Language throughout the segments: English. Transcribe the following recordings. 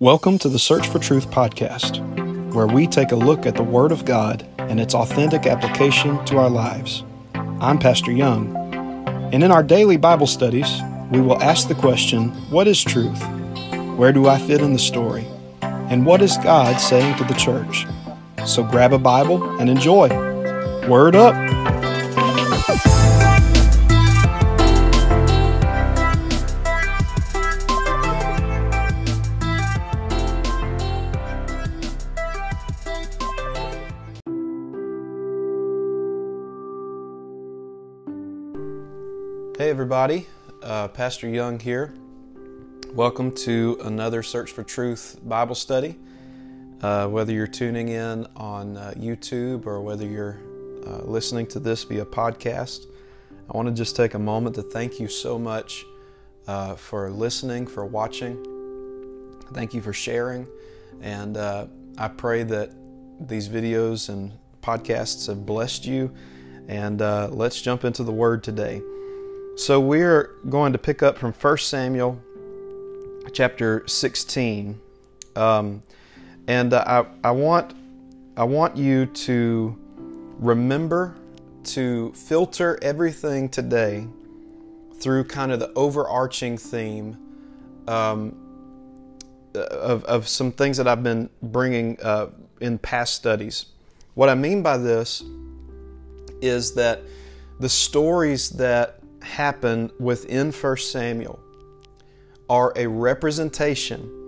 Welcome to the Search for Truth podcast, where we take a look at the Word of God and its authentic application to our lives. I'm Pastor Young, and in our daily Bible studies, we will ask the question What is truth? Where do I fit in the story? And what is God saying to the church? So grab a Bible and enjoy. Word up! Everybody. Uh, Pastor Young here. Welcome to another Search for Truth Bible study. Uh, whether you're tuning in on uh, YouTube or whether you're uh, listening to this via podcast, I want to just take a moment to thank you so much uh, for listening, for watching. Thank you for sharing. And uh, I pray that these videos and podcasts have blessed you. And let's jump into the Word today. So we're going to pick up from 1 Samuel chapter 16. Um, and I, I, want, I want you to remember to filter everything today through kind of the overarching theme um, of, of some things that I've been bringing uh, in past studies. What I mean by this is that the stories that happen within 1 Samuel are a representation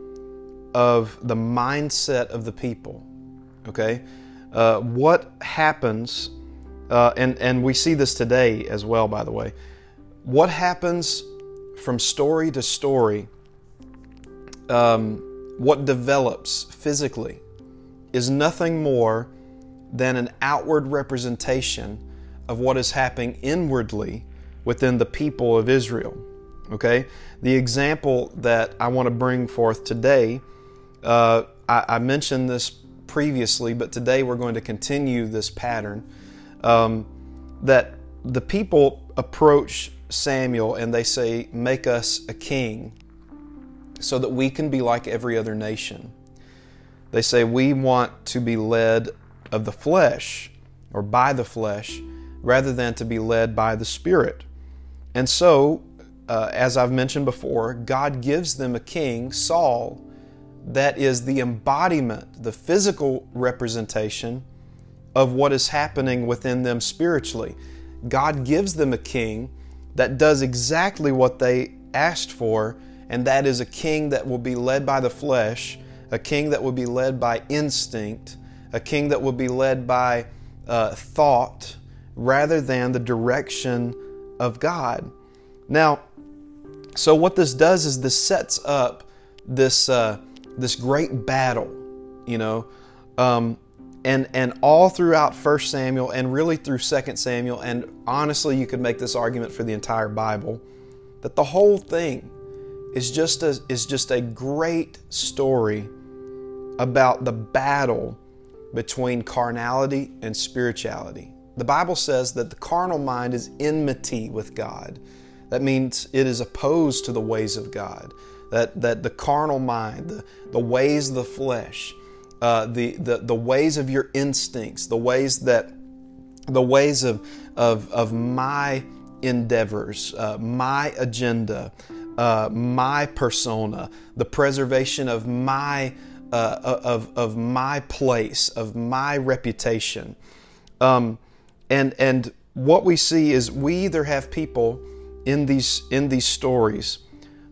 of the mindset of the people. Okay? Uh, what happens, uh, and, and we see this today as well, by the way, what happens from story to story, um, what develops physically, is nothing more than an outward representation of what is happening inwardly within the people of Israel. Okay? The example that I want to bring forth today, uh, I, I, mentioned this previously, but today we're going to continue this pattern. Um, that the people approach Samuel and they say, Make us a king so that we can be like every other nation. They say, We want to be led of the flesh or by the flesh rather than to be led by the Spirit. And so, uh, as I've mentioned before, God gives them a king, Saul, that is the embodiment, the physical representation of what is happening within them spiritually. God gives them a king that does exactly what they asked for, and that is a king that will be led by the flesh, a king that will be led by instinct, a king that will be led by uh, thought, rather than the direction of God. Now, so what this does is this sets up this uh, this great battle, you know, um, and and all throughout First Samuel and really through Second Samuel, and honestly, you could make this argument for the entire Bible that the whole thing is just a is just a great story about the battle between carnality and spirituality. The Bible says that the carnal mind is enmity with God. That means it is opposed to the ways of God. That, that the carnal mind, the, the ways of the flesh, uh, the, the, the ways of your instincts, the ways that the ways of, of, of my endeavors, uh, my agenda, uh, my persona, the preservation of my uh, of, of my place, of my reputation. Um, and and what we see is we either have people in these in these stories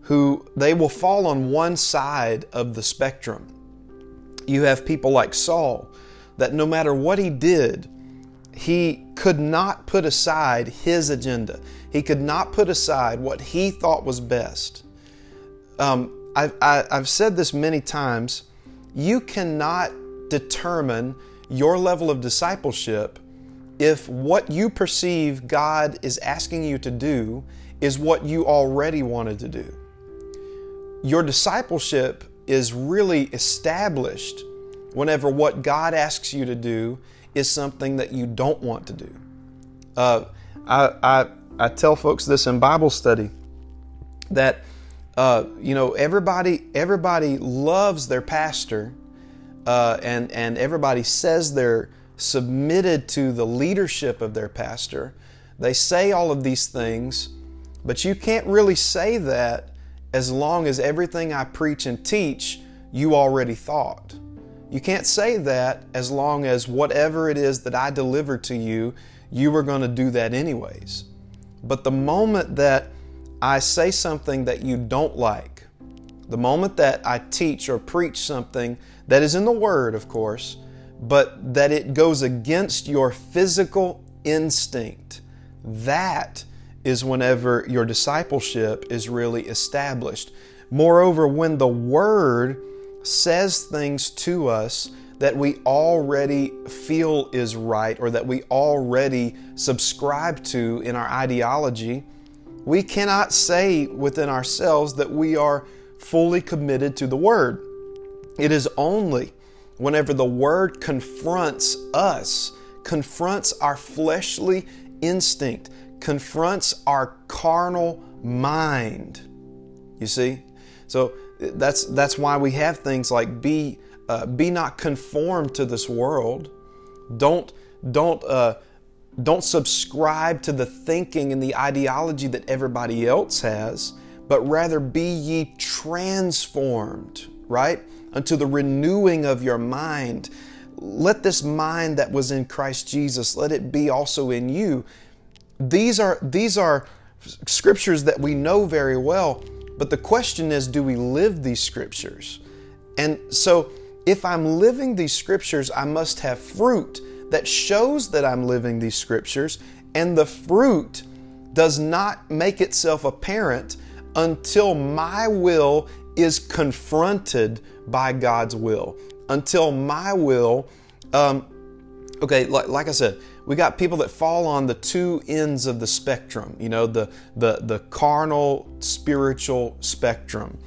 who they will fall on one side of the spectrum. You have people like Saul that no matter what he did, he could not put aside his agenda. He could not put aside what he thought was best. Um, I've, I, I've said this many times. You cannot determine your level of discipleship if what you perceive God is asking you to do is what you already wanted to do. Your discipleship is really established whenever what God asks you to do is something that you don't want to do. Uh, I, I, I, tell folks this in Bible study that uh, you know, everybody everybody loves their pastor, uh, and and everybody says they're submitted to the leadership of their pastor. They say all of these things, but you can't really say that as long as everything I preach and teach you already thought. You can't say that as long as whatever it is that I deliver to you, you were going to do that anyways. But the moment that I say something that you don't like, the moment that I teach or preach something that is in the Word, of course, but that it goes against your physical instinct, that is whenever your discipleship is really established. Moreover, when the Word says things to us that we already feel is right or that we already subscribe to in our ideology, we cannot say within ourselves that we are fully committed to the Word. It is only whenever the Word confronts us, confronts our fleshly instinct, confronts our carnal mind. You see? So that's that's why we have things like be uh, be not conformed to this world. Don't don't uh, don't subscribe to the thinking and the ideology that everybody else has, but rather be ye transformed, right? Unto the renewing of your mind. Let this mind that was in Christ Jesus, let it be also in you. These are these are scriptures that we know very well, but the question is do we live these scriptures? And so if I'm living these scriptures, I must have fruit that shows that I'm living these scriptures, and the fruit does not make itself apparent until my will is confronted by God's will. Until my will, um, okay, like, like I said, we got people that fall on the two ends of the spectrum, you know, the, the, the carnal, spiritual spectrum.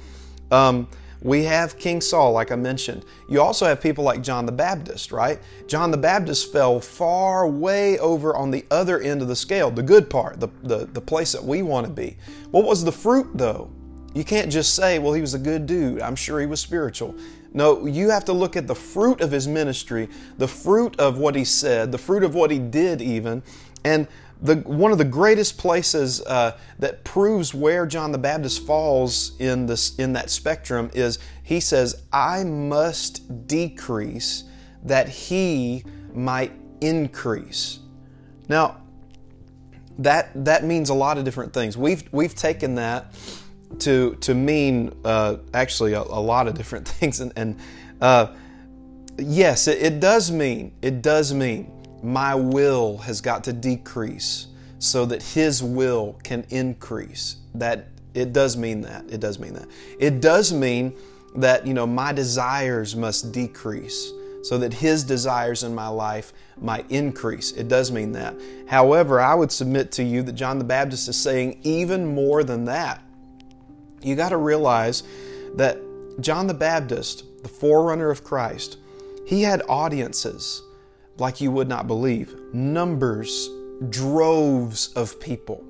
Um, we have King Saul, like I mentioned. You also have people like John the Baptist, right? John the Baptist fell far way over on the other end of the scale, the good part, the, the, the place that we want to be. What was the fruit, though? You can't just say, well, he was a good dude. I'm sure he was spiritual. No, you have to look at the fruit of his ministry, the fruit of what he said, the fruit of what he did, even. And the, one of the greatest places uh, that proves where John the Baptist falls in this in that spectrum is he says, "I must decrease that he might increase." Now, that that means a lot of different things. We've we've taken that to to mean uh, actually a, a, lot of different things, and, and uh, yes, it, it does mean it does mean my will has got to decrease so that His will can increase. That it does mean that. It does mean that. It does mean that, you know, my desires must decrease so that His desires in my life might increase. It does mean that. However, I would submit to you that John the Baptist is saying even more than that. You got to realize that John the Baptist, the forerunner of Christ, he had audiences like you would not believe. Numbers, droves of people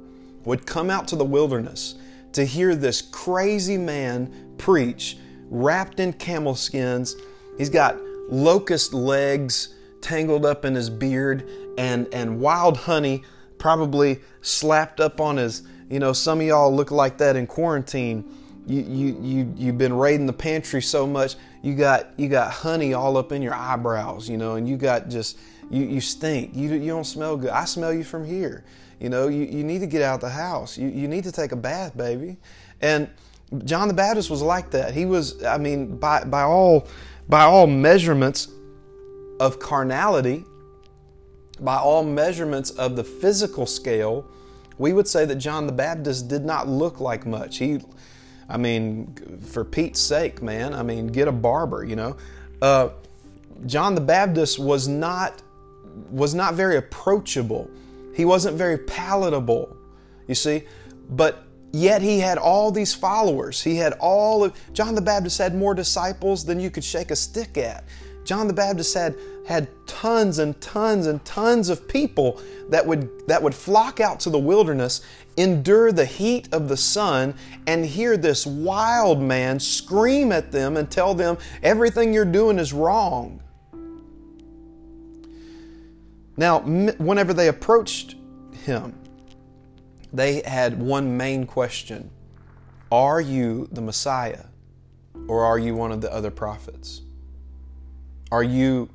would come out to the wilderness to hear this crazy man preach, wrapped in camel skins. He's got locust legs tangled up in his beard and, and wild honey probably slapped up on his, you know, some of y'all look like that in quarantine. You, you, you, you've been raiding the pantry so much, you got, you got honey all up in your eyebrows, you know, and you got just, you, you stink. You, you don't smell good. I smell you from here. You know, you, you need to get out the house. You, you need to take a bath, baby. And John the Baptist was like that. He was, I mean, by, by all by all measurements of carnality, by all measurements of the physical scale, we would say that John the Baptist did not look like much. He, I mean, for Pete's sake, man, I mean, get a barber, you know. Uh, John the Baptist was not was not very approachable. He wasn't very palatable, you see. But yet he had all these followers. He had all of John the Baptist had more disciples than you could shake a stick at. John the Baptist had had tons and tons and tons of people that would that would flock out to the wilderness, endure the heat of the sun, and hear this wild man scream at them and tell them everything you're doing is wrong. Now, whenever they approached him, they had one main question Are you the Messiah? Or are you one of the other prophets? Are you,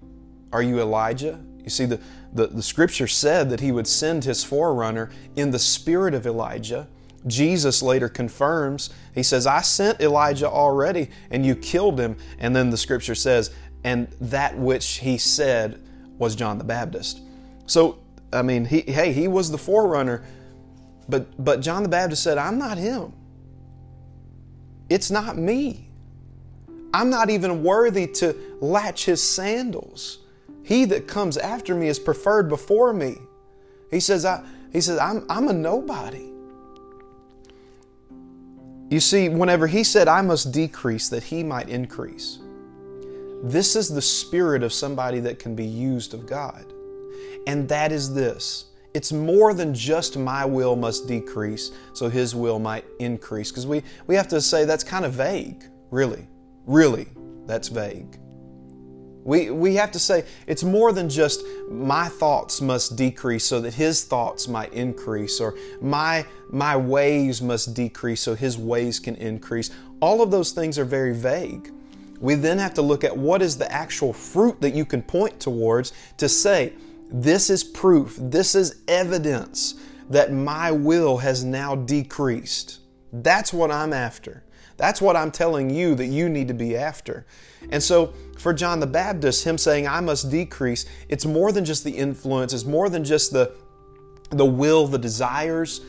are you Elijah? You see, the, the, the scripture said that he would send his forerunner in the spirit of Elijah. Jesus later confirms, he says, I sent Elijah already and you killed him. And then the scripture says, and that which he said was John the Baptist. So, I mean, he, hey, he was the forerunner, but, but John the Baptist said, I'm not him. It's not me. I'm not even worthy to latch his sandals. He that comes after me is preferred before me. He says, I, he says I'm, I'm a nobody. You see, whenever he said, I must decrease that he might increase, this is the spirit of somebody that can be used of God. And that is this. It's more than just my will must decrease so his will might increase. Because we, we have to say that's kind of vague really. Really that's vague we, we have to say it's more than just my thoughts must decrease so that his thoughts might increase or my my ways must decrease so his ways can increase all of those things are very vague we then have to look at what is the actual fruit that you can point towards to say this is proof, this is evidence that my will has now decreased. That's what I'm after. That's what I'm telling you that you need to be after. And so, for John the Baptist, him saying, I must decrease, it's more than just the influence, it's more than just the, the will, the desires.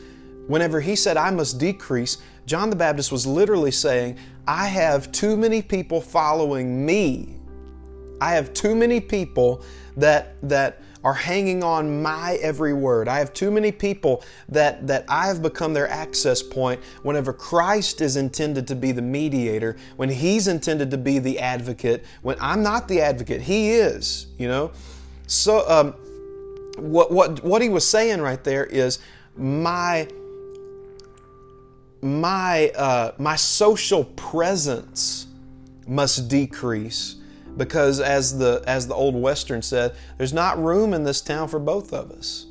Whenever he said, I must decrease, John the Baptist was literally saying, I have too many people following me. I have too many people that, that, are hanging on my every word. I have too many people that, that I have become their access point whenever Christ is intended to be the mediator, when He's intended to be the advocate, when I'm not the advocate, He is, you know? So, um, what, what, what he was saying right there is my my uh, my social presence must decrease because as the as the old western said there's not room in this town for both of us.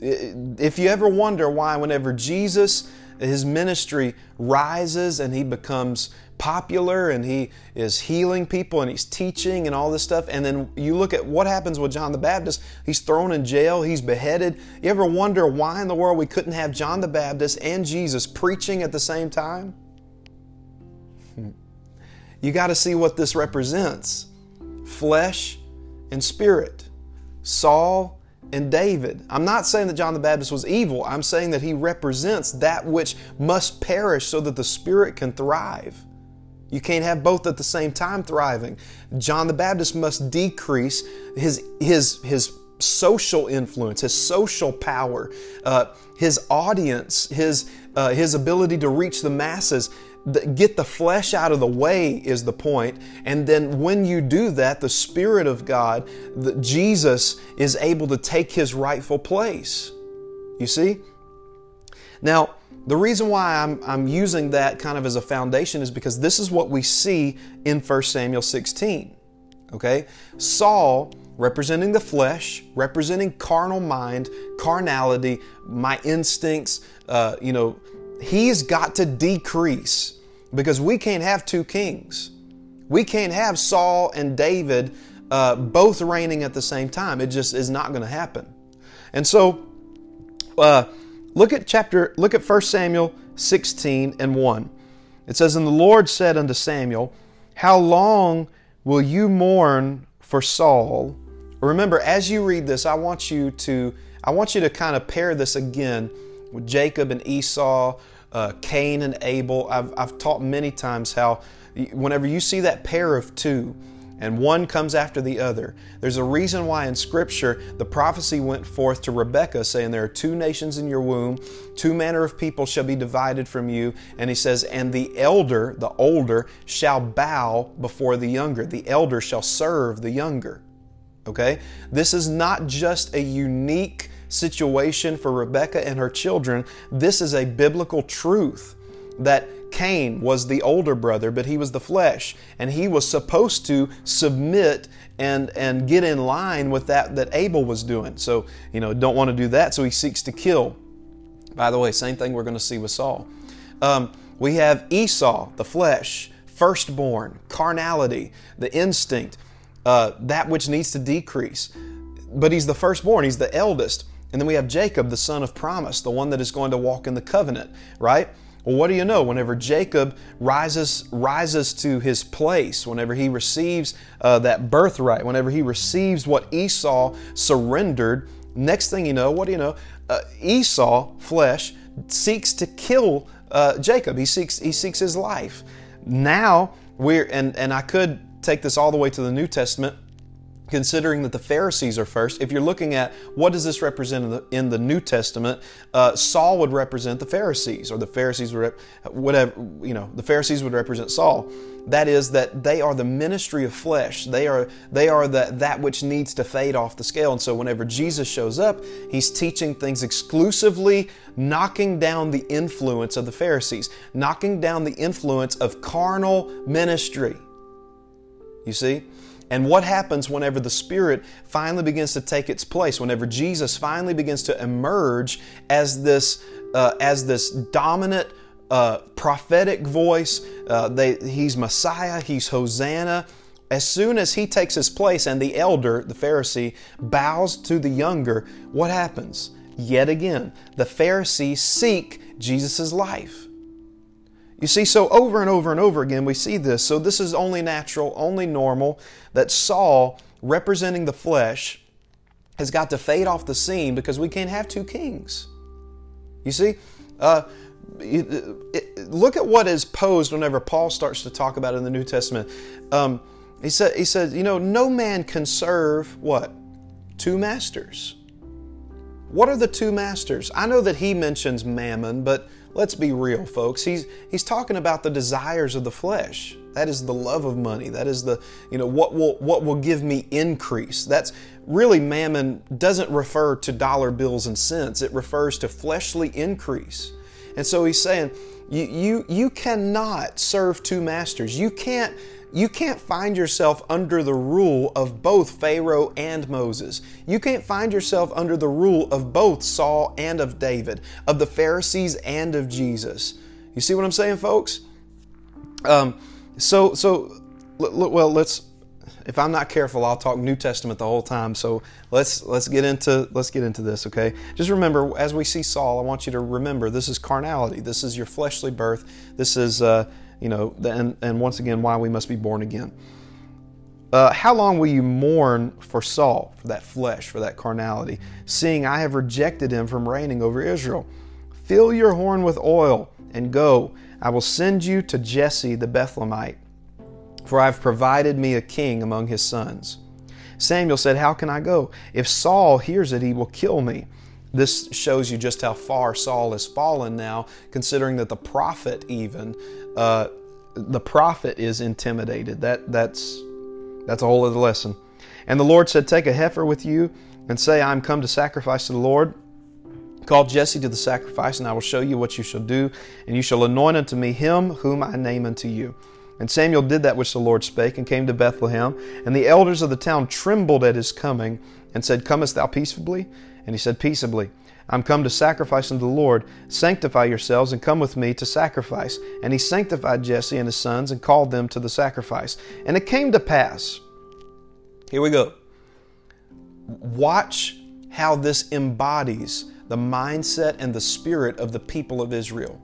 If you ever wonder why whenever jesus his ministry rises and he becomes popular and he is healing people and he's teaching and all this stuff and then you look at what happens with john the baptist he's thrown in jail he's beheaded. You ever wonder why in the world we couldn't have john the baptist and jesus preaching at the same time you got to see what this represents flesh and spirit. Saul and David. I'm not saying that John the Baptist was evil. I'm saying that he represents that which must perish so that the spirit can thrive. You can't have both at the same time thriving. John the Baptist must decrease his, his, his social influence, his social power, uh, his audience, his, uh, his ability to reach the masses get the flesh out of the way is the. And then when you do that, the Spirit of God, the, Jesus, is able to take his rightful place. You see? Now, the reason why I'm, I'm using that kind of as a foundation is because this is what we see in 1 Samuel 16. Okay? Saul, representing the flesh, representing carnal mind, carnality, my instincts, uh, you know, he's got to decrease because we can't have two kings. We can't have Saul and David uh, both reigning at the same time. It just is not going to happen. And so, uh, look at chapter, look at 1 Samuel 16 and 1. It says, And the Lord said unto Samuel, How long will you mourn for Saul? Remember, as you read this, I want you to I want you to kind of pair this again with Jacob and Esau, uh, Cain and Abel. I've, I've taught many times how whenever you see that pair of two, and one comes after the other. There's a reason why in Scripture the prophecy went forth to Rebekah, saying, There are two nations in your womb, two manner of people shall be divided from you. And he says, And the elder, the older, shall bow before the younger. The elder shall serve the younger. Okay? This is not just a unique situation for Rebekah and her children, this is a biblical truth that Cain was the older brother, but he was the flesh, and he was supposed to submit and and get in line with that that Abel was doing. So you know, don't want to do that, so he seeks to kill. By the way, same thing we're going to see with Saul. Um, we have Esau, the flesh, firstborn, carnality, the instinct, uh, that which needs to decrease. But he's the firstborn; he's the eldest. And then we have Jacob, the son of promise, the one that is going to walk in the covenant, right? Well, what do you know? Whenever Jacob rises rises to his place, whenever he receives uh, that birthright, whenever he receives what Esau surrendered, next thing you know, what do you know? Uh, Esau, flesh, seeks to kill uh, Jacob. He seeks he seeks his life. Now we're and and I could take this all the way to the New Testament considering that the Pharisees are first. If you're looking at what does this represent in the, in the New Testament, uh, Saul would represent the Pharisees, or the Pharisees would, rep, whatever, you know, the Pharisees would represent Saul. That is that they are the ministry of flesh. They are they are the, that which needs to fade off the scale. And so whenever Jesus shows up, he's teaching things exclusively knocking down the influence of the Pharisees, knocking down the influence of carnal ministry. You see? And what happens whenever the Spirit finally begins to take its place, whenever Jesus finally begins to emerge as this, uh, as this dominant uh, prophetic voice? Uh, they, he's Messiah, he's Hosanna. As soon as he takes his place and the elder, the Pharisee, bows to the younger, what happens? Yet again, the Pharisees seek Jesus' life. You see, so over and over and over again, we see this. So this is only natural, only normal that Saul, representing the flesh, has got to fade off the scene because we can't have two kings. You see, uh, look at what is posed whenever Paul starts to talk about it in the New Testament. Um, he said, he said, you know, no man can serve what two masters. What are the two masters? I know that he mentions mammon, but let's be real, folks. He's he's talking about the desires of the flesh. That is the love of money. That is the, you know, what will what will give me increase. That's really mammon doesn't refer to dollar bills and cents. It refers to fleshly increase. And so he's saying, you you you cannot serve two masters. You can't you can't find yourself under the rule of both Pharaoh and Moses. You can't find yourself under the rule of both Saul and of David, of the Pharisees and of Jesus. You see what I'm saying, folks? Um, so, so, well, let's. If I'm not careful, I'll talk New Testament the whole time. So let's let's get into let's get into this. Okay, just remember as we see Saul, I want you to remember this is carnality. This is your fleshly birth. This is. Uh, you know, and, and once again, why we must be born again. Uh, how long will you mourn for Saul, for that flesh, for that carnality, seeing I have rejected him from reigning over Israel? Fill your horn with oil and go. I will send you to Jesse the Bethlehemite, for I have provided me a king among his sons. Samuel said, How can I go? If Saul hears it, he will kill me. This shows you just how far Saul has fallen now, considering that the prophet even uh, the prophet is intimidated. That that's that's a whole other lesson. And the Lord said, Take a heifer with you and say, I am come to sacrifice to the Lord. Call Jesse to the sacrifice, and I will show you what you shall do, and you shall anoint unto me him whom I name unto you. And Samuel did that which the Lord spake, and came to Bethlehem. And the elders of the town trembled at his coming, and said, Comest thou peaceably? And he said, Peaceably. I'm come to sacrifice unto the Lord. Sanctify yourselves and come with me to sacrifice. And he sanctified Jesse and his sons and called them to the sacrifice. And it came to pass. Here we go. Watch how this embodies the mindset and the spirit of the people of Israel.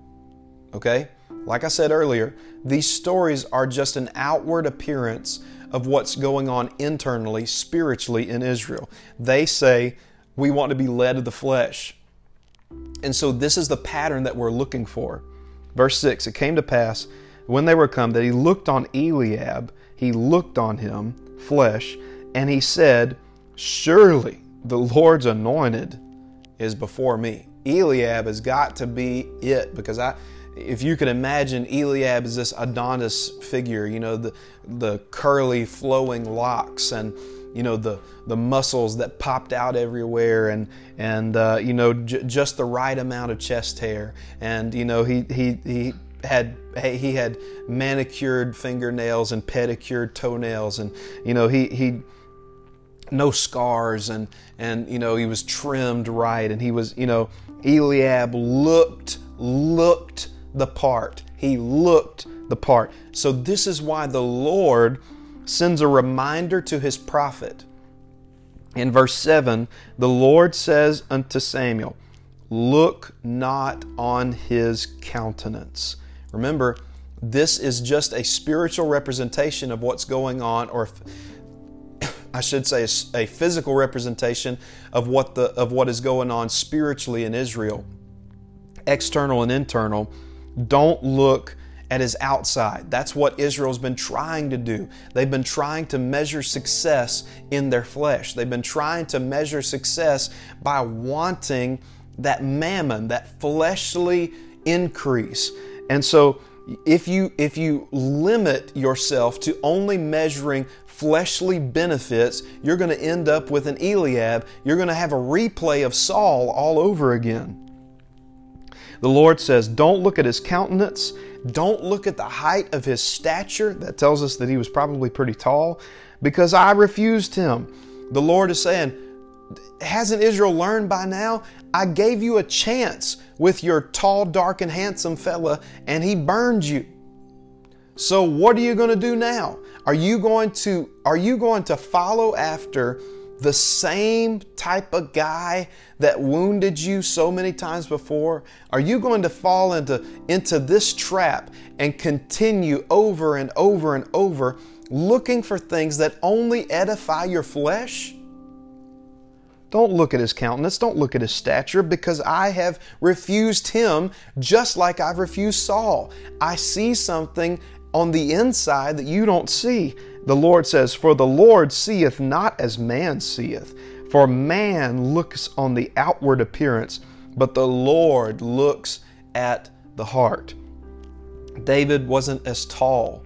Okay? Like I said earlier, these stories are just an outward appearance of what's going on internally, spiritually in Israel. They say, we want to be led of the flesh. And so this is the pattern that we're looking for. Verse 6 It came to pass when they were come that he looked on Eliab he looked on him, flesh, and he said, Surely the Lord's anointed is before me. Eliab has got to be it because I if you could imagine Eliab is this Adonis figure, you know, the the curly flowing locks and you know the the muscles that popped out everywhere and and uh, you know j- just the right amount of chest hair. And you know he he he had he had manicured fingernails and pedicured toenails. And you know he he no scars and and you know he was trimmed right. And he was you know Eliab looked looked the part. He looked the part. So this is why the Lord sends a reminder to his prophet in verse 7 the Lord says unto Samuel look not on his countenance remember this is just a spiritual representation of what's going on or I should say, a, physical representation of what the of what is going on spiritually in Israel, external and internal. Don't look at his outside. That's what Israel's been trying to do. They've been trying to measure success in their flesh. They've been trying to measure success by wanting that mammon, that fleshly increase. And so if you if you limit yourself to only measuring fleshly benefits, you're going to end up with an Eliab. You're going to have a replay of Saul all over again. The Lord says, Don't look at his countenance. Don't look at the height of his stature. That tells us that he was probably pretty tall because I refused him. The Lord is saying, Hasn't Israel learned by now? I gave you a chance with your tall, dark, and handsome fella, and he burned you. So what are you going to do now? Are you going to are you going to follow after the same type of guy that wounded you so many times before? Are you going to fall into into this trap and continue over and over and over looking for things that only edify your flesh? Don't look at his countenance, don't look at his stature, because I have refused him just like I've refused Saul. I see something on the inside that you don't see. The Lord says, For the Lord seeth not as man seeth, for man looks on the outward appearance, but the Lord looks at the heart. David wasn't as tall.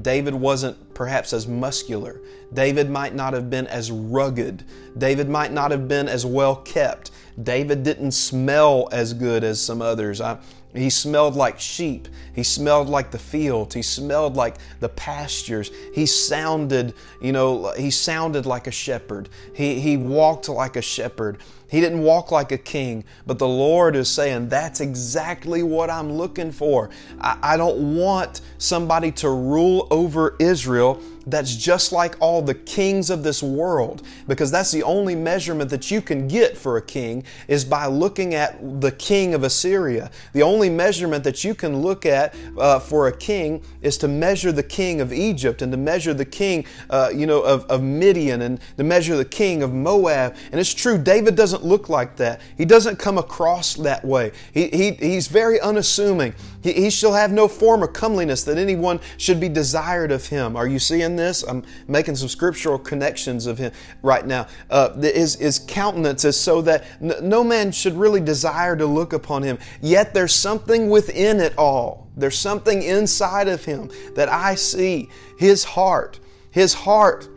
David wasn't perhaps as muscular. David might not have been as rugged. David might not have been as well kept. David didn't smell as good as some others. I, he smelled like sheep. He smelled like the fields. He smelled like the pastures. He sounded, you know, he sounded like a shepherd. He, he walked like a shepherd. He didn't walk like a king, but the Lord is saying, That's exactly what I'm looking for. I, I don't want somebody to rule over Israel that's just like all the kings of this world because that's the only measurement that you can get for a king is by looking at the king of Assyria. The only measurement that you can look at uh, for a king is to measure the king of Egypt and to measure the king, uh, you know, of, of Midian and to measure the king of Moab. And it's true, David doesn't look like that. He doesn't come across that way. He, he, he's very unassuming. He, he shall have no form or comeliness that anyone should be desired of him. Are you seeing this? I'm making some scriptural connections of him right now. Uh, his, his countenance is so that no man should really desire to look upon him. Yet there's something within it all. There's something inside of him that I see. His heart. His heart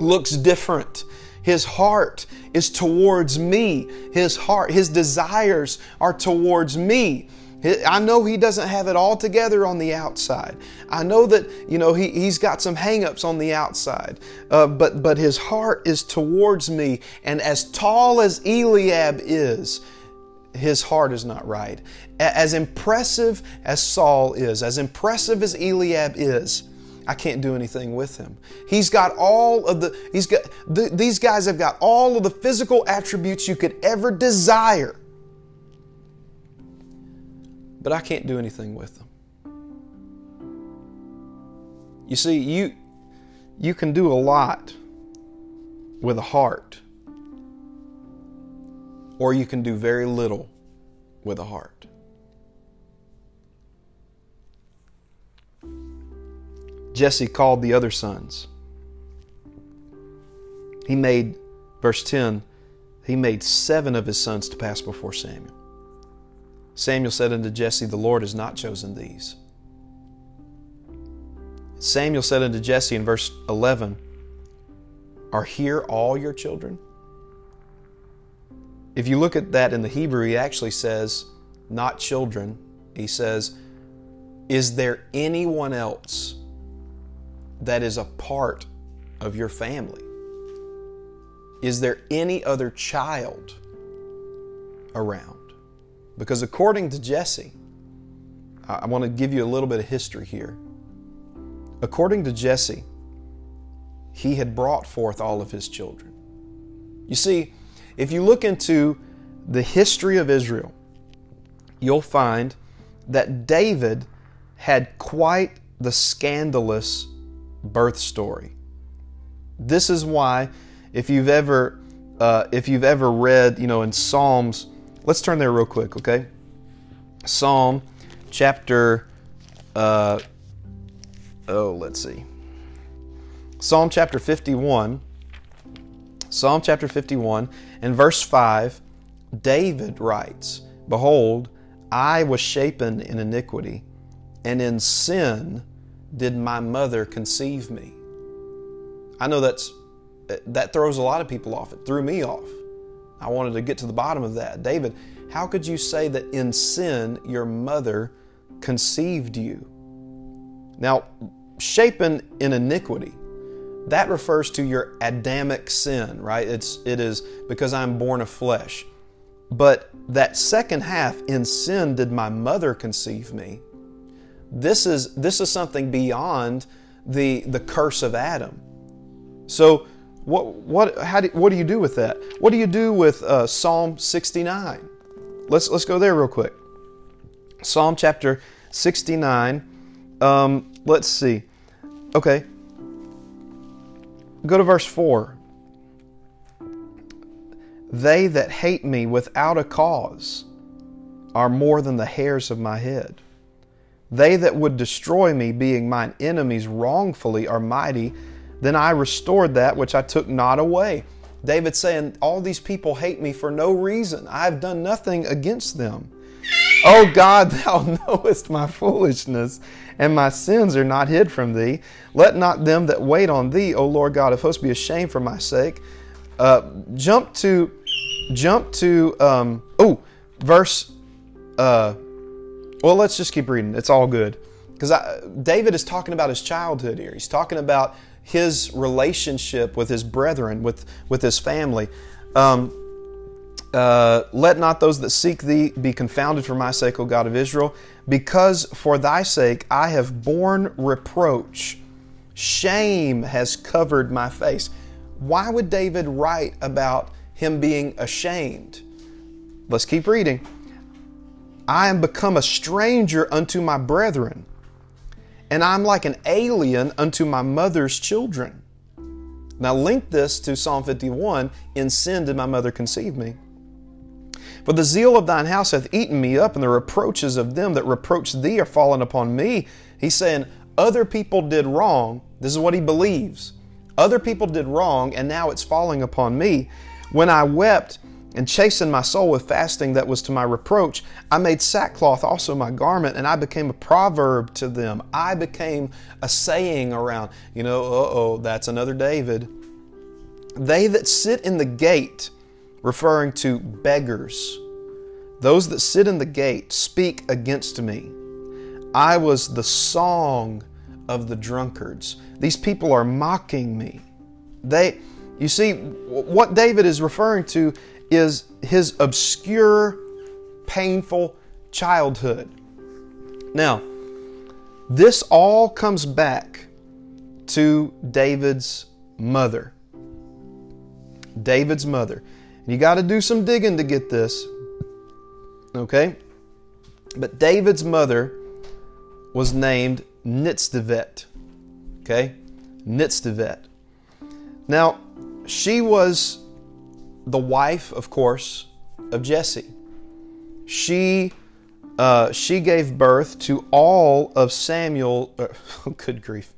looks different. His heart is towards me. His heart, his desires are towards me. I know he doesn't have it all together on the outside. I know that you know he, he's got some hangups on the outside, uh, but but his heart is towards me. And as tall as Eliab is, his heart is not right. As impressive as Saul is, as impressive as Eliab is, I can't do anything with him. He's got all of the. He's got the, these guys have got all of the physical attributes you could ever desire but I can't do anything with them. You see, you, you can do a lot with a heart, or you can do very little with a heart. Jesse called the other sons. He made, verse 10, he made seven of his sons to pass before Samuel. Samuel said unto Jesse, The Lord has not chosen these. Samuel said unto Jesse in verse 11, Are here all your children? If you look at that in the Hebrew, he actually says, Not children. He says, Is there anyone else that is a part of your family? Is there any other child around? Because according to Jesse, I want to give you a little bit of history here. According to Jesse, he had brought forth all of his children. You see, if you look into the history of Israel, you'll find that David had quite the scandalous birth story. This is why, if you've ever uh, if you've ever read, you know, in Psalms, let's turn there real quick, okay? Psalm chapter uh, oh, let's see. Psalm chapter 51. Psalm chapter 51 and verse 5, David writes, Behold, I was shapen in iniquity, and in sin did my mother conceive me. I know that's that throws a lot of people off. It threw me off. I wanted to get to the bottom of that. David, how could you say that in sin your mother conceived you? Now, shapen in iniquity, that refers to your Adamic sin, right? It's it is because I'm born of flesh. But that second half, in sin did my mother conceive me. This is this is something beyond the the curse of Adam. So what what how do, what do you do with that? What do you do with uh, Psalm 69? Let's let's go there real quick. Psalm chapter 69. Um, let's see. Okay. Go to verse 4. They that hate me without a cause are more than the hairs of my head. They that would destroy me, being mine enemies wrongfully, are mighty. Then I restored that which I took not away. David saying, All these people hate me for no reason. I have done nothing against them. Oh God, thou knowest my foolishness, and my sins are not hid from thee. Let not them that wait on thee, O Lord God of hosts, be ashamed for my sake. Uh, jump to, jump to, um, oh, verse, uh, well, let's just keep reading. It's all good. Because David is talking about his childhood here. He's talking about his relationship with his brethren, with, with his family. Um, uh, let not those that seek thee be confounded for my sake, O God of Israel, because for thy sake I have borne reproach. Shame has covered my face. Why would David write about him being ashamed? Let's keep reading. I am become a stranger unto my brethren, and I'm like an alien unto my mother's children. Now, link this to Psalm 51 In sin did my mother conceive me. For the zeal of thine house hath eaten me up, and the reproaches of them that reproach thee are fallen upon me. He's saying, Other people did wrong. This is what he believes. Other people did wrong, and now it's falling upon me. When I wept and chastened my soul with fasting that was to my reproach, I made sackcloth also my garment, and I became a proverb to them. I became a saying around, you know, uh oh, that's another David. They that sit in the gate, referring to beggars. Those that sit in the gate speak against me. I was the song of the drunkards. These people are mocking me. They, you see, what David is referring to is his obscure, painful childhood. Now, this all comes back to David's mother. David's mother. You got to do some digging to get this. Okay? But David's mother was named Nitzdevet. Okay? Nitzdevet. Now, she was the wife, of course, of Jesse. She uh, she gave birth to all of Samuel. Uh, good grief!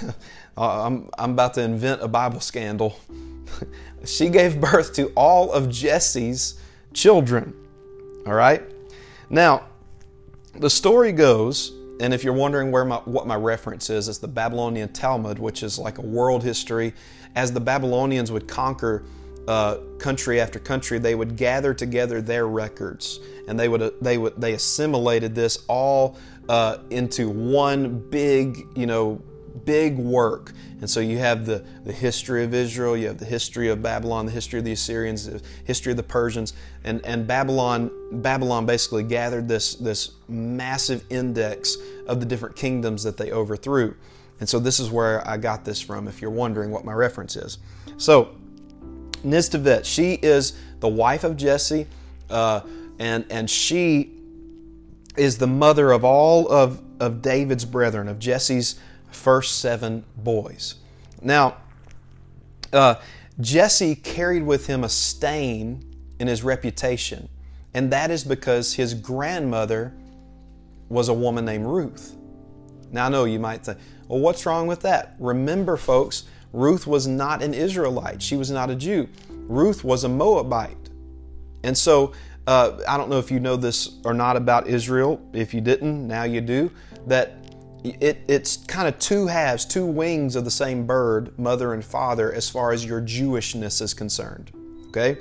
I'm, I'm about to invent a Bible scandal. she gave birth to all of Jesse's children. All right? Now, the story goes, and if you're wondering where my, what my reference is, it's the Babylonian Talmud, which is like a world history. As the Babylonians would conquer uh, country after country, they would gather together their records, and they would they would they assimilated this all uh, into one big, you know, big work. And so you have the, the history of Israel, you have the history of Babylon, the history of the Assyrians, the history of the Persians, and, and Babylon Babylon basically gathered this, this massive index of the different kingdoms that they overthrew. And so this is where I got this from, if you're wondering what my reference is. So Nitzevet, she is the wife of Jesse, uh, and, and she is the mother of all of, of David's brethren, of Jesse's first seven boys. Now, uh, Jesse carried with him a stain in his reputation, and that is because his grandmother was a woman named Ruth. Now, I know you might think, well, what's wrong with that? Remember, folks, Ruth was not an Israelite. She was not a Jew. Ruth was a Moabite. And so, uh, I don't know if you know this or not about Israel. If you didn't, now you do. That it, it's kind of two halves, two wings of the same bird, mother and father, as far as your Jewishness is concerned. Okay?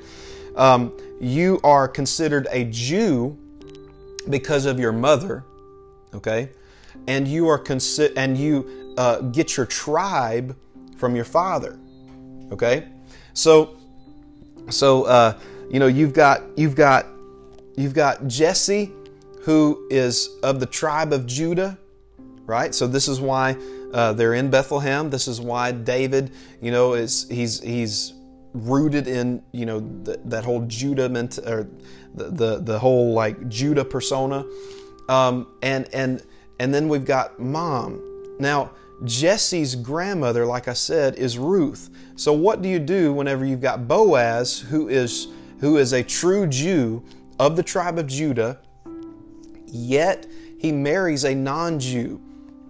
Um, you are considered a Jew because of your mother, okay? And you are consi- and you uh, get your tribe from your father, okay? So, so uh, you know you've got you've got you've got Jesse, who is of the tribe of Judah right? So this is why uh, they're in Bethlehem. This is why David, you know, is he's he's rooted in you know that whole Judah ment- or the, the the whole like Judah persona, um, and and and then we've got mom. Now Jesse's grandmother, like I said, is Ruth. So what do you do whenever you've got Boaz, who is who is a true Jew of the tribe of Judah, yet he marries a non-Jew?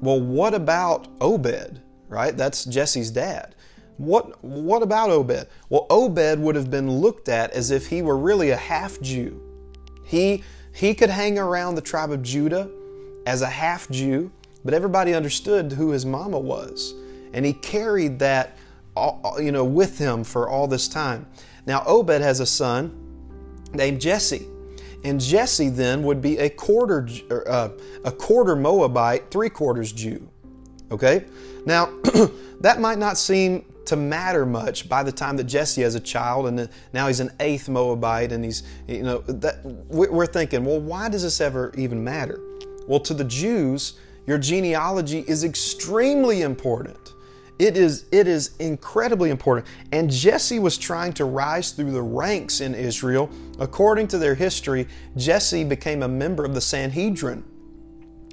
Well, what about Obed, right? That's Jesse's dad. What, what about Obed? Well, Obed would have been looked at as if he were really a half Jew. He, he could hang around the tribe of Judah as a half Jew, but everybody understood who his mama was. And he carried that you know, with him for all this time. Now, Obed has a son named Jesse. And Jesse then would be a quarter, uh, a quarter Moabite, three quarters Jew. Okay? Now, that might not seem to matter much by the time that Jesse has a child, and now he's an eighth Moabite, and he's, you know, that, we're thinking, well, why does this ever even matter? Well, to the Jews, your genealogy is extremely important. It is, it is incredibly important. And Jesse was trying to rise through the ranks in Israel. According to their history, Jesse became a member of the Sanhedrin,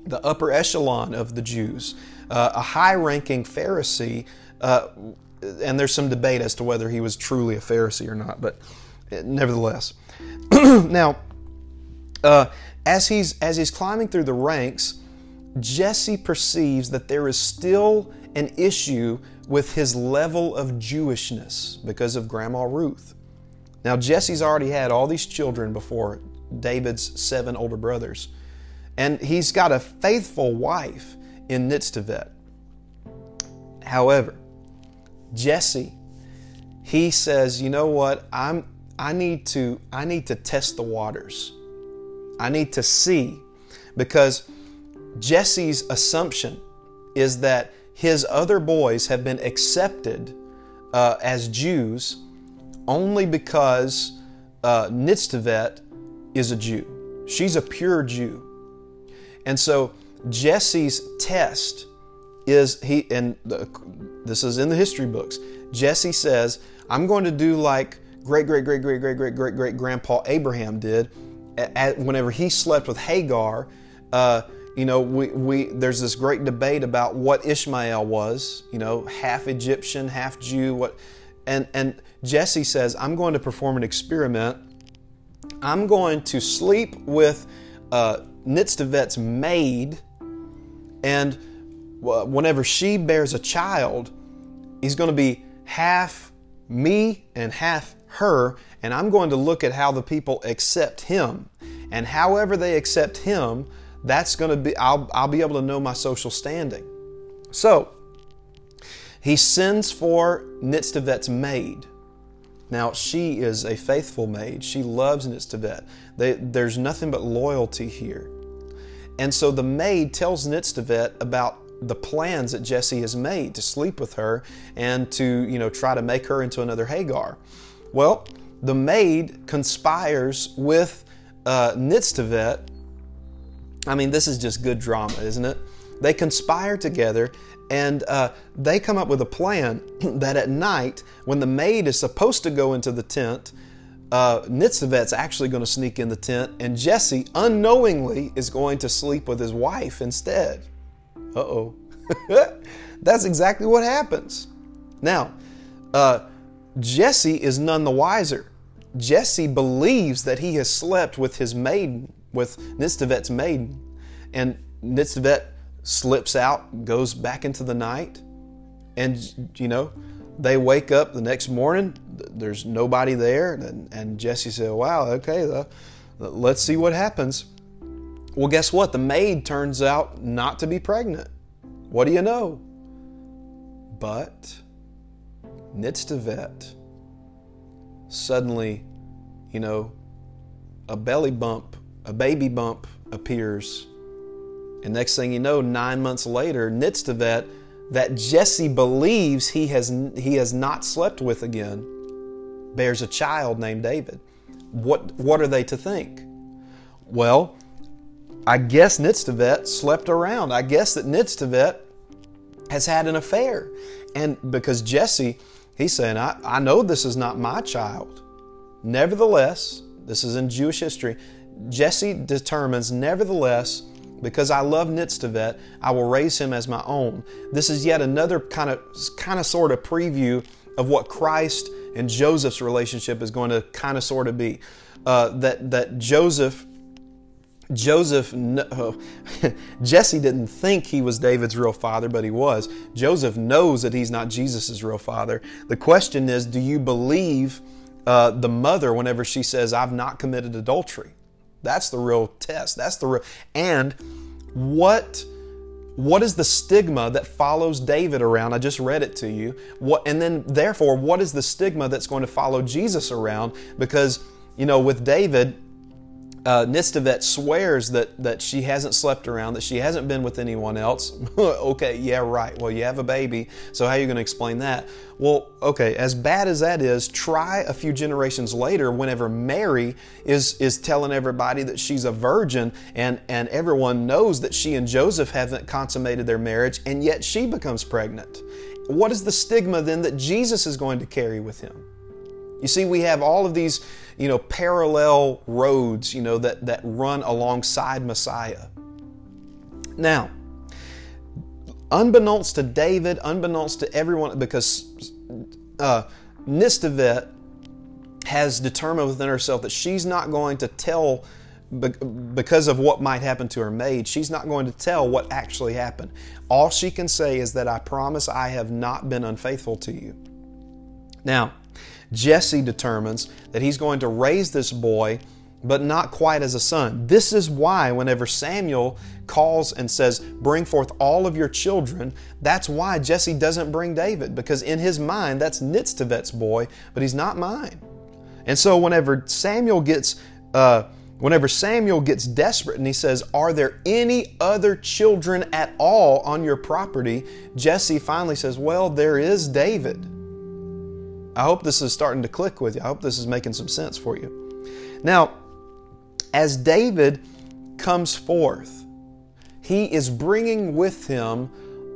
the upper echelon of the Jews, uh, a high ranking Pharisee. Uh, and there's some debate as to whether he was truly a Pharisee or not, but uh, nevertheless. now, uh, as, he's, as he's climbing through the ranks, Jesse perceives that there is still an issue with his level of Jewishness because of Grandma Ruth. Now, Jesse's already had all these children before David's seven older brothers, and he's got a faithful wife in Nitzevet. However, Jesse, he says, "You know what? I'm I need to I need to test the waters. I need to see because Jesse's assumption is that his other boys have been accepted uh, as Jews only because uh, is a Jew. She's a pure Jew. And so Jesse's test is he, and the, this is in the history books. Jesse says, I'm going to do like great, great, great, great, great, great, great, great grandpa Abraham did at, at, whenever he slept with Hagar. Uh, you know, we, we, there's this great debate about what Ishmael was, you know, half Egyptian, half Jew. What, and, and Jesse says, I'm going to perform an experiment. I'm going to sleep with uh, maid, and whenever she bears a child, he's going to be half me and half her, and I'm going to look at how the people accept him. And however they accept him, that's going to be, I'll, I'll be able to know my social standing. So, he sends for Nitzevet's maid. Now, she is a faithful maid. She loves Nitzevet. They, there's nothing but loyalty here. And so the maid tells Nitzevet about the plans that Jesse has made to sleep with her and to, you know, try to make her into another Hagar. Well, the maid conspires with uh. I mean, this is just good drama, isn't it? They conspire together and uh, they come up with a plan that at night, when the maid is supposed to go into the tent, uh, Nitzevet's actually going to sneak in the tent, and Jesse unknowingly is going to sleep with his wife instead. Uh oh. That's exactly what happens. Now, uh, Jesse is none the wiser. Jesse believes that he has slept with his maiden, with Nitzevet's maiden, and Nitzevet slips out, goes back into the night, and you know, they wake up the next morning. There's nobody there, and, and Jesse said, "Wow, okay, let's see what happens." Well, guess what? The maid turns out not to be pregnant. What do you know? But Nitzevet suddenly, you know, a belly bump, a baby bump appears. And next thing you know, nine months later, Nitzevet, that Jesse believes he has, he has not slept with again, bears a child named David. What, what are they to think? Well, I guess Nitzevet slept around. I guess that Nitzevet has had an affair. And because Jesse, he's saying, I, I know this is not my child. Nevertheless, this is in Jewish history, Jesse determines, nevertheless, because I love Nitzevet, I will raise him as my own. This is yet another kind of, kind of sort of preview of what Christ and Joseph's relationship is going to kind of sort of be. Uh, that that Joseph Joseph, Jesse didn't think he was David's real father, but he was. Joseph knows that he's not Jesus' real father. The question is do you believe uh, the mother whenever she says, I've not committed adultery? That's the real test. That's the real. And what. What is the stigma that follows David around? I just read it to you. What, and then, therefore, what is the stigma that's going to follow Jesus around? Because, you know, with David, uh, Nitzevet swears that, that she hasn't slept around, that she hasn't been with anyone else. okay, yeah, right. Well, you have a baby, so how are you going to explain that? Well, okay, as bad as that is, try a few generations later whenever Mary is, is telling everybody that she's a virgin and, and everyone knows that she and Joseph haven't consummated their marriage, and yet she becomes pregnant. What is the stigma then that Jesus is going to carry with him? You see, we have all of these, you know, parallel roads, you know, that, that run alongside Messiah. Now, unbeknownst to David, unbeknownst to everyone, because uh, Nitzevet has determined within herself that she's not going to tell because of what might happen to her maid, she's not going to tell what actually happened. All she can say is that I promise I have not been unfaithful to you. Now, Jesse determines that he's going to raise this boy, but not quite as a son. This is why, whenever Samuel calls and says, Bring forth all of your children, that's why Jesse doesn't bring David, because in his mind, that's Nitzevet's boy, but he's not mine. And so, whenever Samuel gets uh, whenever Samuel gets desperate and he says, Are there any other children at all on your property? Jesse finally says, Well, there is David. I hope this is starting to click with you. I hope this is making some sense for you. Now, as David comes forth, he is bringing with him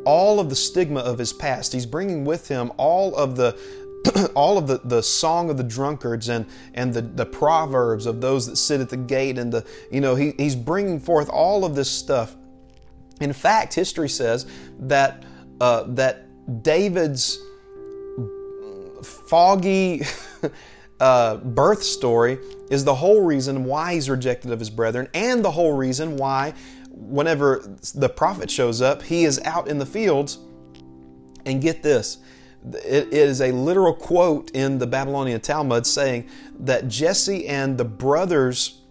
all of the stigma of his past. He's bringing with him all of the all of the, the song of the drunkards and, and the, the proverbs of those that sit at the gate and the you know he, he's bringing forth all of this stuff in fact history says that uh, that david's foggy uh, birth story is the whole reason why he's rejected of his brethren and the whole reason why whenever the prophet shows up, he is out in the fields. And get this it is a literal quote in the Babylonian Talmud saying that Jesse and the brothers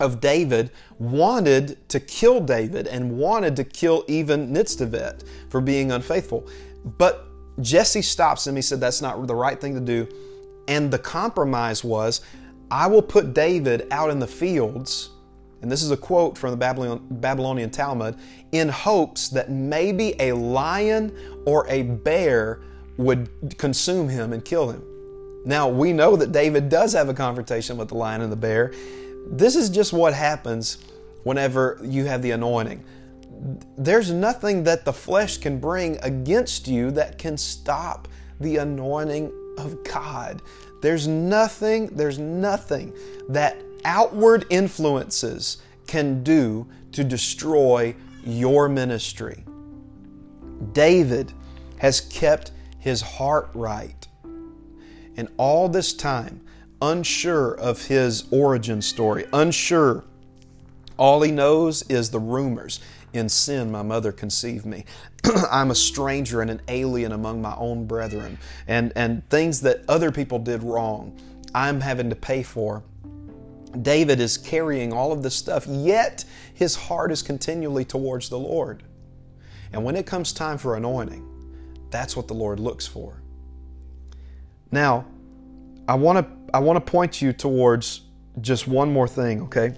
of David wanted to kill David and wanted to kill even Nitzevet for being unfaithful. But Jesse stops him. He said, That's not the right thing to do. And the compromise was, I will put David out in the fields and this is a quote from the Babylonian Talmud, in hopes that maybe a lion or a bear would consume him and kill him. Now, we know that David does have a confrontation with the lion and the bear. This is just what happens whenever you have the anointing. There's nothing that the flesh can bring against you that can stop the anointing of God. There's nothing, there's nothing that outward influences can do to destroy your ministry. David has kept his heart right. And all this time, unsure of his origin story, unsure, all he knows is the rumors. In sin, my mother conceived me. I'm a stranger and an alien among my own brethren. And, and things that other people did wrong, I'm having to pay for. David is carrying all of this stuff, yet his heart is continually towards the Lord. And when it comes time for anointing, that's what the Lord looks for. Now, I want to I want to point you towards just one more thing, okay?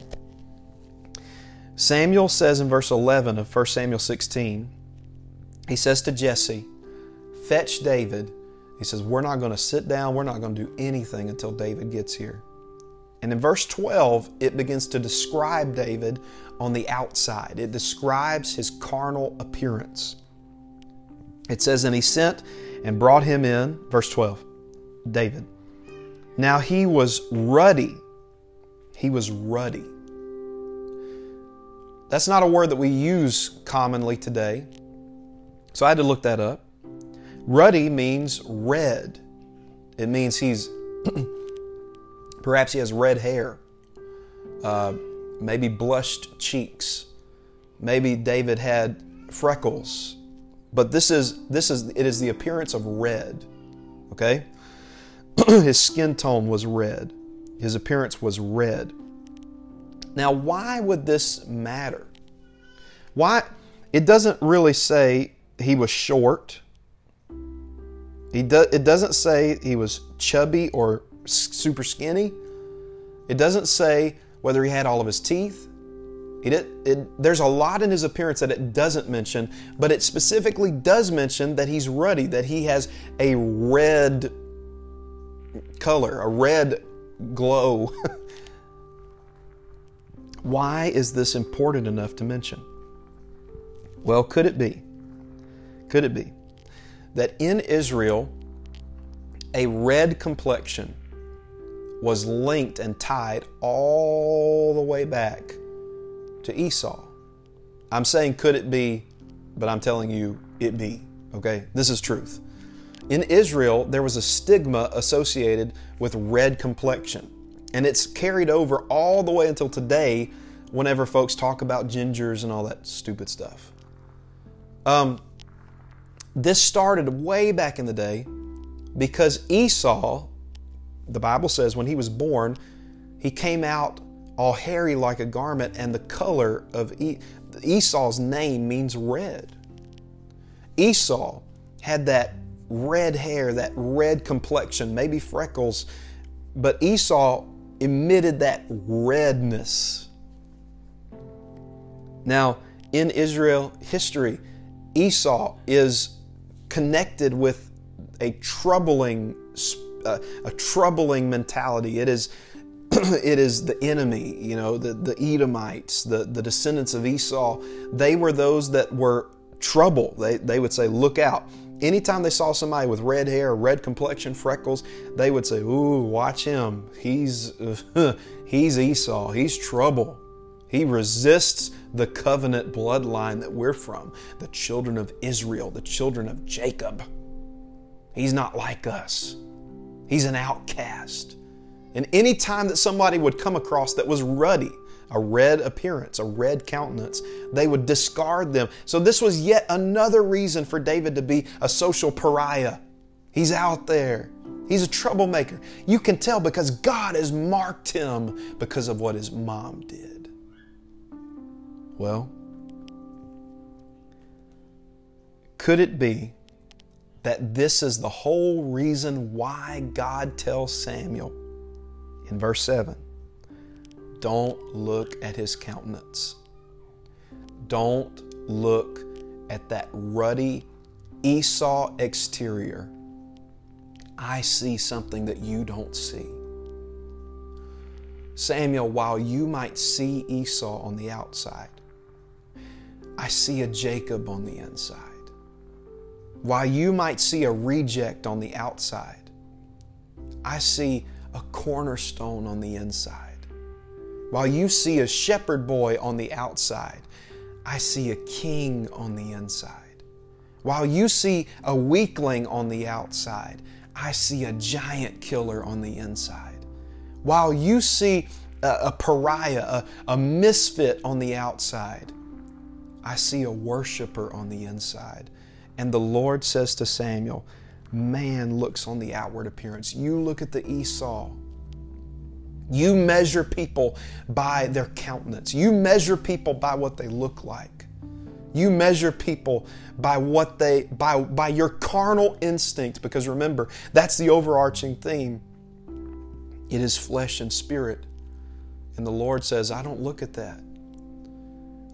Samuel says in verse 11 of 1 Samuel 16, he says to Jesse, Fetch David. He says, We're not going to sit down, we're not going to do anything until David gets here. And in verse 12, it begins to describe David on the outside. It describes his carnal appearance. It says, And he sent and brought him in, verse 12, David. Now he was ruddy. He was ruddy. That's not a word that we use commonly today. So I had to look that up. Ruddy means red. It means he's Perhaps he has red hair, uh, maybe blushed cheeks. Maybe David had freckles. But this is this is it is the appearance of red. Okay? His skin tone was red. His appearance was red. Now, why would this matter? Why it doesn't really say he was short. He do, it doesn't say he was chubby or super skinny. It doesn't say whether he had all of his teeth. It, it, there's a lot in his appearance that it doesn't mention, but it specifically does mention that he's ruddy, that he has a red color, a red glow. Why is this important enough to mention? Well, could it be? Could it be that in Israel, a red complexion was linked and tied all the way back to Esau. I'm saying could it be, but I'm telling you it be. Okay? This is truth. In Israel, there was a stigma associated with red complexion. And it's carried over all the way until today whenever folks talk about gingers and all that stupid stuff. Um, this started way back in the day because Esau the Bible says when he was born, he came out all hairy like a garment, and the color of Esau's name means red. Esau had that red hair, that red complexion, maybe freckles, but Esau emitted that redness. Now, in Israel history, Esau is connected with a troubling a, uh, a troubling mentality. It is it is the enemy, you know, the, the Edomites, the, the descendants of Esau. They were those that were trouble. They, they would say, Look out. Anytime they saw somebody with red hair, red complexion, freckles, they would say, Ooh, watch him. He's, uh, he's Esau. He's trouble. He resists the covenant bloodline that we're from, the children of Israel, the children of Jacob. He's not like us. He's an outcast. And any time that somebody would come across that was ruddy, a red appearance, a red countenance, they would discard them. So this was yet another reason for David to be a social pariah. He's out there. He's a troublemaker. You can tell because God has marked him because of what his mom did. Well, could it be that this is the whole reason why God tells Samuel in verse 7 don't look at his countenance. Don't look at that ruddy Esau exterior. I see something that you don't see. Samuel, while you might see Esau on the outside, I see a Jacob on the inside. While you might see a reject on the outside, I see a cornerstone on the inside. While you see a shepherd boy on the outside, I see a king on the inside. While you see a weakling on the outside, I see a giant killer on the inside. While you see a, a pariah, a, a misfit on the outside, I see a worshiper on the inside. And the Lord says to Samuel, Man looks on the outward appearance. You look at the Esau. You measure people by their countenance. You measure people by what they look like. You measure people by what they by by your carnal instinct because remember, that's the overarching theme. It is flesh and spirit. And the Lord says, I don't look at that.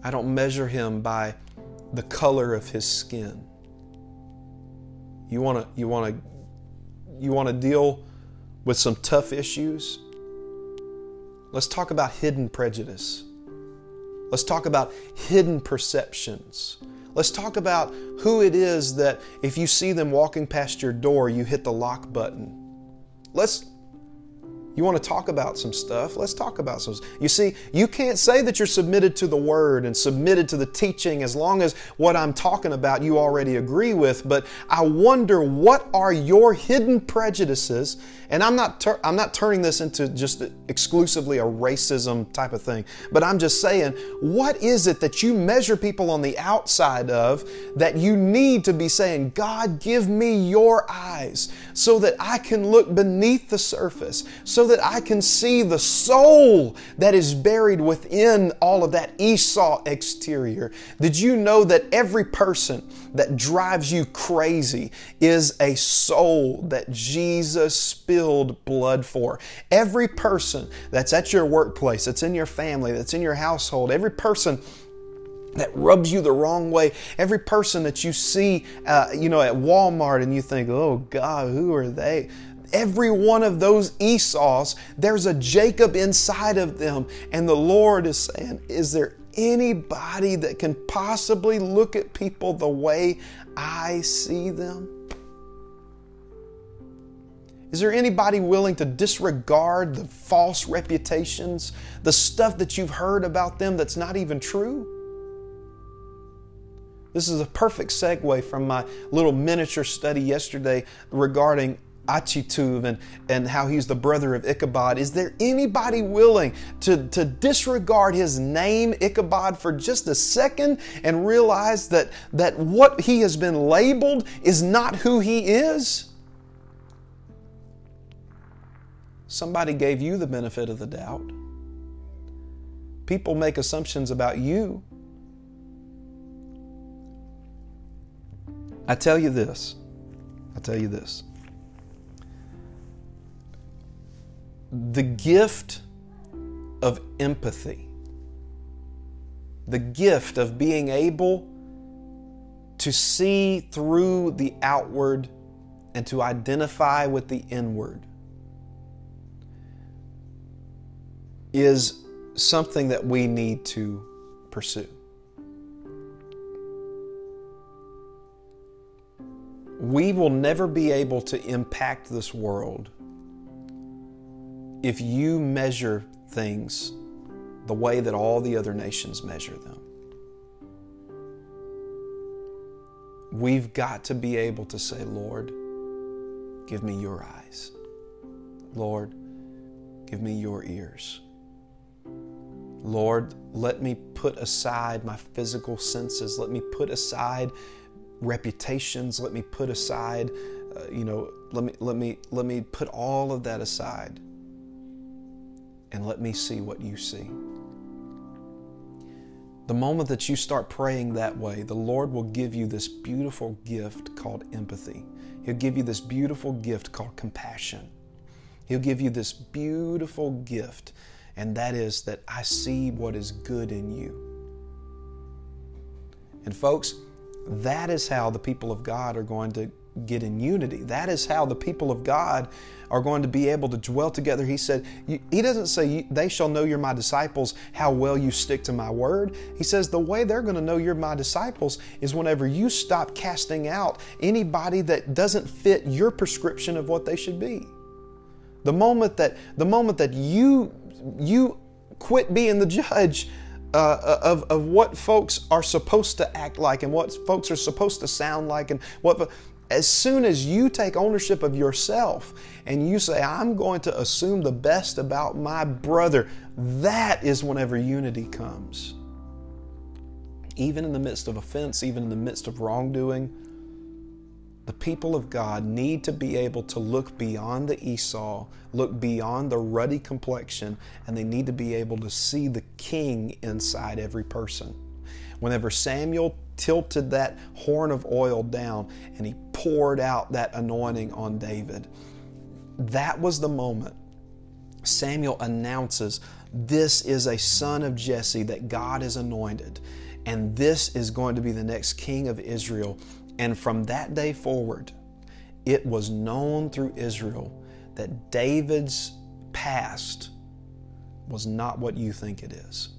I don't measure him by the color of his skin. You want to you want to you want to deal with some tough issues? Let's talk about hidden prejudice. Let's talk about hidden perceptions. Let's talk about who it is that if you see them walking past your door, you hit the lock button. Let's you want to talk about some stuff? Let's talk about some. You see, you can't say that you're submitted to the Word and submitted to the teaching as long as what I'm talking about you already agree with. But I wonder what are your hidden prejudices? And I'm not I'm not turning this into just exclusively a racism type of thing. But I'm just saying, what is it that you measure people on the outside of that you need to be saying, God, give me your eyes so that I can look beneath the surface, that I can see the soul that is buried within all of that Esau exterior. Did you know that every person that drives you crazy is a soul that Jesus spilled blood for? Every person that's at your workplace, that's in your family, that's in your household, every person that rubs you the wrong way. Every person that you see, uh, you know, at Walmart and you think, oh God, who are they? Every one of those Esau's, there's a Jacob inside of them. And the Lord is saying, Is there anybody that can possibly look at people the way I see them? Is there anybody willing to disregard the false reputations, the stuff that you've heard about them that's not even true? This is a perfect segue from my little miniature study yesterday regarding Achitub and, and how he's the brother of Ichabod. Is there anybody willing to, to disregard his name, Ichabod, for just a second and realize that, that what he has been labeled is not who he is? Somebody gave you the benefit of the doubt. People make assumptions about you. I tell you this. I tell you this. The gift of empathy, the gift of being able to see through the outward and to identify with the inward is something that we need to pursue. We will never be able to impact this world if you measure things the way that all the other nations measure them. We've got to be able to say, Lord, give me your eyes. Lord, give me your ears. Lord, let me put aside my physical senses. Let me put aside reputations. Let me put aside, uh, you know, let me let me let me put all of that aside, and let me see what you see. The moment that you start praying that way, the Lord will give you this beautiful gift called empathy. He'll give you this beautiful gift called compassion. He'll give you this beautiful gift, and that is that I see what is good in you. And, folks, that is how the people of God are going to get in unity. That is how the people of God are going to be able to dwell together. He said, He doesn't say, They shall know you're my disciples, how well you stick to my word. He says, The way they're going to know you're my disciples is whenever you stop casting out anybody that doesn't fit your prescription of what they should be. The moment that, the moment that you, you quit being the judge, uh, of, of what folks are supposed to act like and what folks are supposed to sound like and what as soon as you take ownership of yourself and you say, I'm going to assume the best about my brother, that is whenever unity comes. Even in the midst of offense, even in the midst of wrongdoing, the people of God need to be able to look beyond the Esau, look beyond the ruddy complexion, and they need to be able to see the king inside every person. Whenever Samuel tilted that horn of oil down and he poured out that anointing on David. That was the moment Samuel announces this is a son of Jesse that God has anointed, and this is going to be the next king of Israel. And from that day forward, it was known through Israel that David's past was not what you think it is.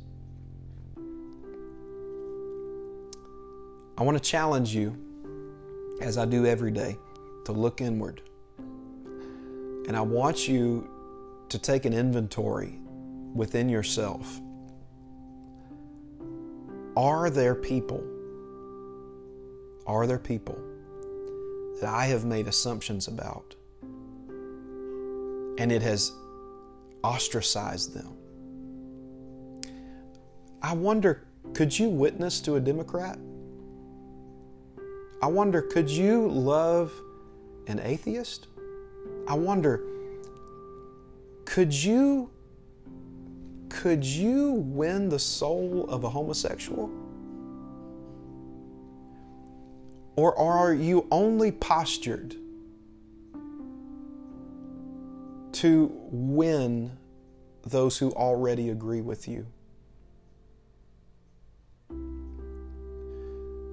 I want to challenge you, as I do every day, to look inward. And I want you to take an inventory within yourself. Are there people, are there people that I have made assumptions about and it has ostracized them? I wonder, could you witness to a Democrat? I wonder, could you love an atheist? I wonder, could you could you win the soul of a homosexual? Or are you only postured to win those who already agree with you?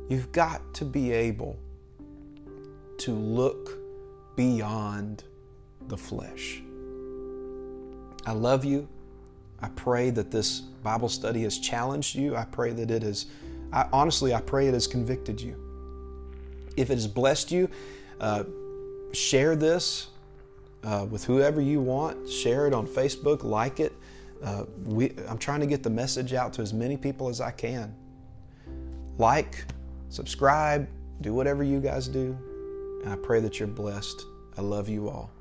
You've got to be able to look beyond the flesh. I love you. I pray that this Bible study has challenged you. I pray that it has, I, honestly, I pray it has convicted you. If it has blessed you, uh, share this uh, with whoever you want. Share it on Facebook, like it. Uh, we, I'm trying to get the message out to as many people as I can. Like, subscribe, do whatever you guys do. And I pray that you're blessed. I love you all.